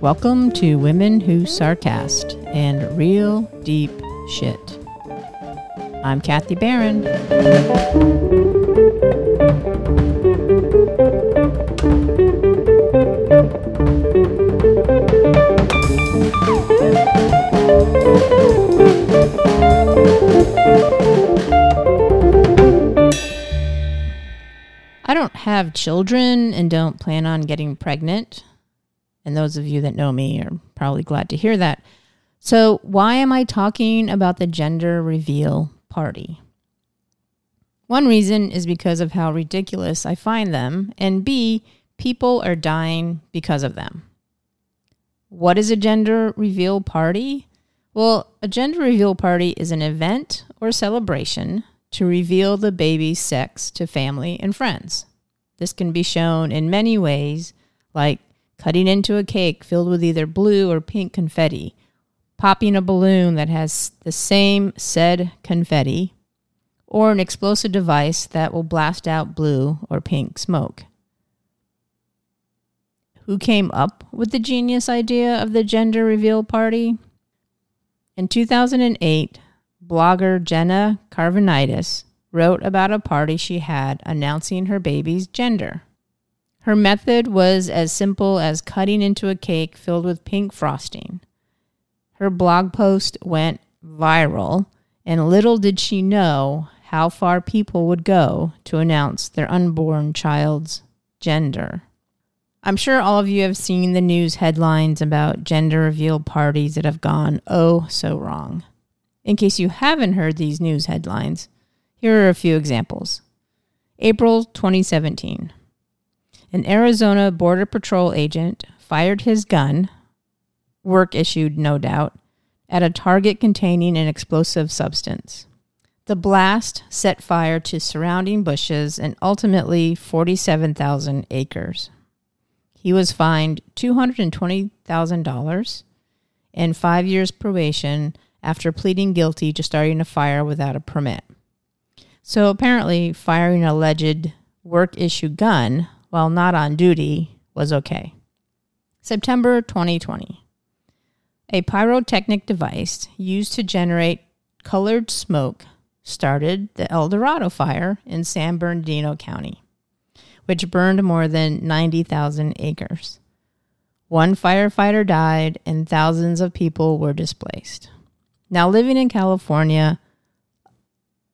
Welcome to Women Who Sarcast and Real Deep Shit. I'm Kathy Barron. I don't have children and don't plan on getting pregnant. And those of you that know me are probably glad to hear that. So, why am I talking about the gender reveal party? One reason is because of how ridiculous I find them, and B, people are dying because of them. What is a gender reveal party? Well, a gender reveal party is an event or celebration to reveal the baby's sex to family and friends. This can be shown in many ways, like cutting into a cake filled with either blue or pink confetti, popping a balloon that has the same said confetti, or an explosive device that will blast out blue or pink smoke. Who came up with the genius idea of the gender reveal party? In 2008, blogger Jenna Karvunidis wrote about a party she had announcing her baby's gender. Her method was as simple as cutting into a cake filled with pink frosting. Her blog post went viral, and little did she know how far people would go to announce their unborn child's gender. I'm sure all of you have seen the news headlines about gender reveal parties that have gone oh so wrong. In case you haven't heard these news headlines, here are a few examples. April 2017 an Arizona Border Patrol agent fired his gun, work issued, no doubt, at a target containing an explosive substance. The blast set fire to surrounding bushes and ultimately 47,000 acres. He was fined $220,000 and five years probation after pleading guilty to starting a fire without a permit. So apparently, firing an alleged work issue gun while not on duty was okay. September 2020. A pyrotechnic device used to generate colored smoke started the El Dorado fire in San Bernardino County, which burned more than 90,000 acres. One firefighter died and thousands of people were displaced. Now, living in California,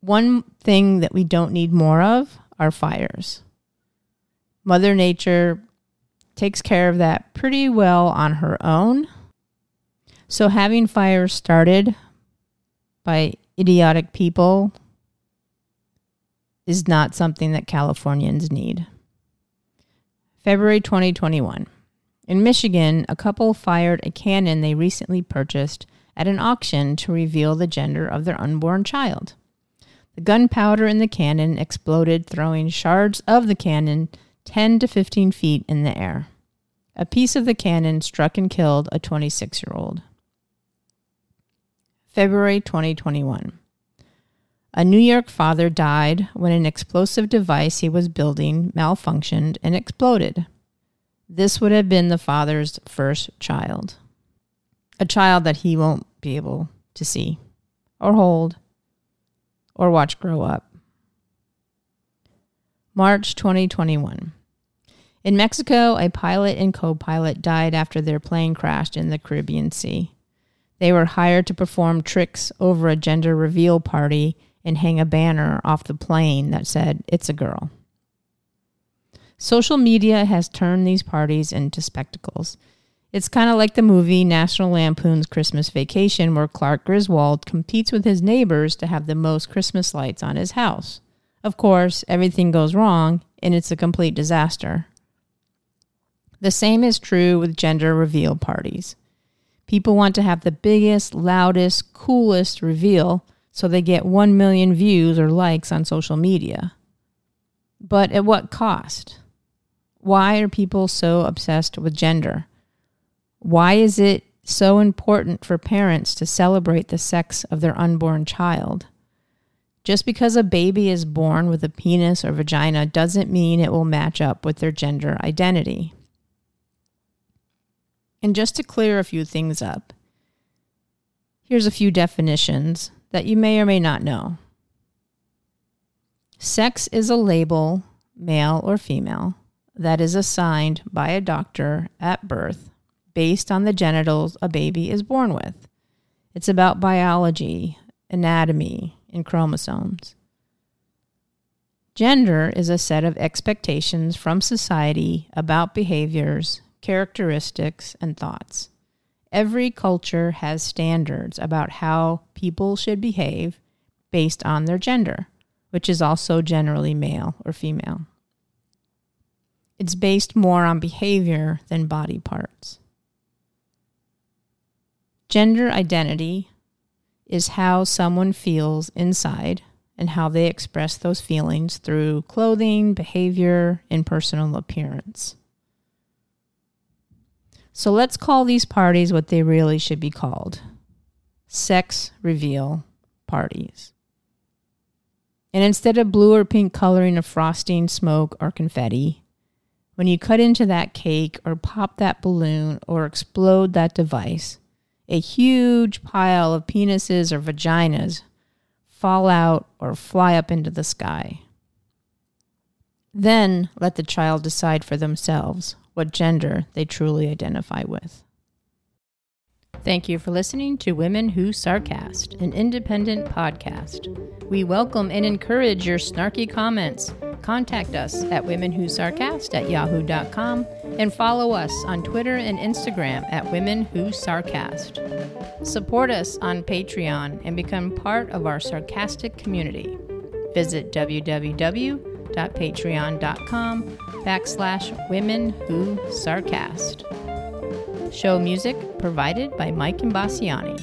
one thing that we don't need more of are fires. Mother Nature takes care of that pretty well on her own. So having fires started by idiotic people is not something that Californians need. February 2021. In Michigan, a couple fired a cannon they recently purchased at an auction to reveal the gender of their unborn child. The gunpowder in the cannon exploded, throwing shards of the cannon 10 to 15 feet in the air. A piece of the cannon struck and killed a 26 year old. February 2021. A New York father died when an explosive device he was building malfunctioned and exploded. This would have been the father's first child. A child that he won't be able to see or hold or watch grow up. March 2021. In Mexico, a pilot and co pilot died after their plane crashed in the Caribbean Sea. They were hired to perform tricks over a gender reveal party and hang a banner off the plane that said, It's a girl. Social media has turned these parties into spectacles. It's kind of like the movie National Lampoon's Christmas Vacation, where Clark Griswold competes with his neighbors to have the most Christmas lights on his house. Of course, everything goes wrong, and it's a complete disaster. The same is true with gender reveal parties. People want to have the biggest, loudest, coolest reveal so they get 1 million views or likes on social media. But at what cost? Why are people so obsessed with gender? Why is it so important for parents to celebrate the sex of their unborn child? Just because a baby is born with a penis or vagina doesn't mean it will match up with their gender identity. And just to clear a few things up, here's a few definitions that you may or may not know. Sex is a label, male or female, that is assigned by a doctor at birth based on the genitals a baby is born with. It's about biology, anatomy, and chromosomes. Gender is a set of expectations from society about behaviors, characteristics, and thoughts. Every culture has standards about how people should behave based on their gender, which is also generally male or female. It's based more on behavior than body parts. Gender identity is how someone feels inside and how they express those feelings through clothing, behavior, and personal appearance. So let's call these parties what they really should be called sex reveal parties. And instead of blue or pink coloring of frosting, smoke, or confetti, when you cut into that cake or pop that balloon or explode that device, a huge pile of penises or vaginas fall out or fly up into the sky. Then let the child decide for themselves what gender they truly identify with. Thank you for listening to Women Who Sarcast, an independent podcast. We welcome and encourage your snarky comments. Contact us at womenwhosarcast at yahoo.com and follow us on Twitter and Instagram at Women Who Sarcast. Support us on Patreon and become part of our sarcastic community. Visit www.patreon.com backslash women who sarcast. Show music provided by Mike and Bassiani.